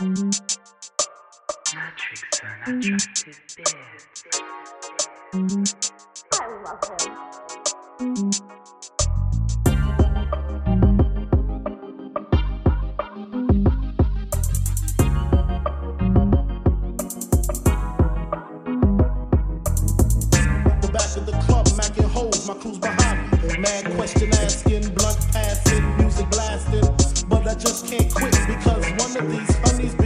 Matrix an attractive beard. I love him. My crew's behind me. Mad question asking, blunt passing,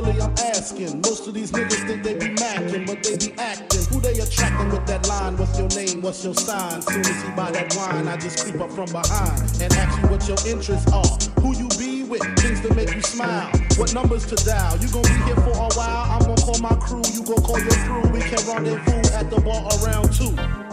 really, I'm asking. Most of these niggas think they be macking, but they be acting. Who they attracting with that line? What's your name? What's your sign? Soon as he buy that wine, I just creep up from behind and ask you what your interests are. Who you be with? Things to make you smile. What numbers to dial? You gonna be here for a while? I'm gonna call my crew. You gonna call your crew. We can rendezvous at the bar around two.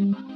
Mm-hmm.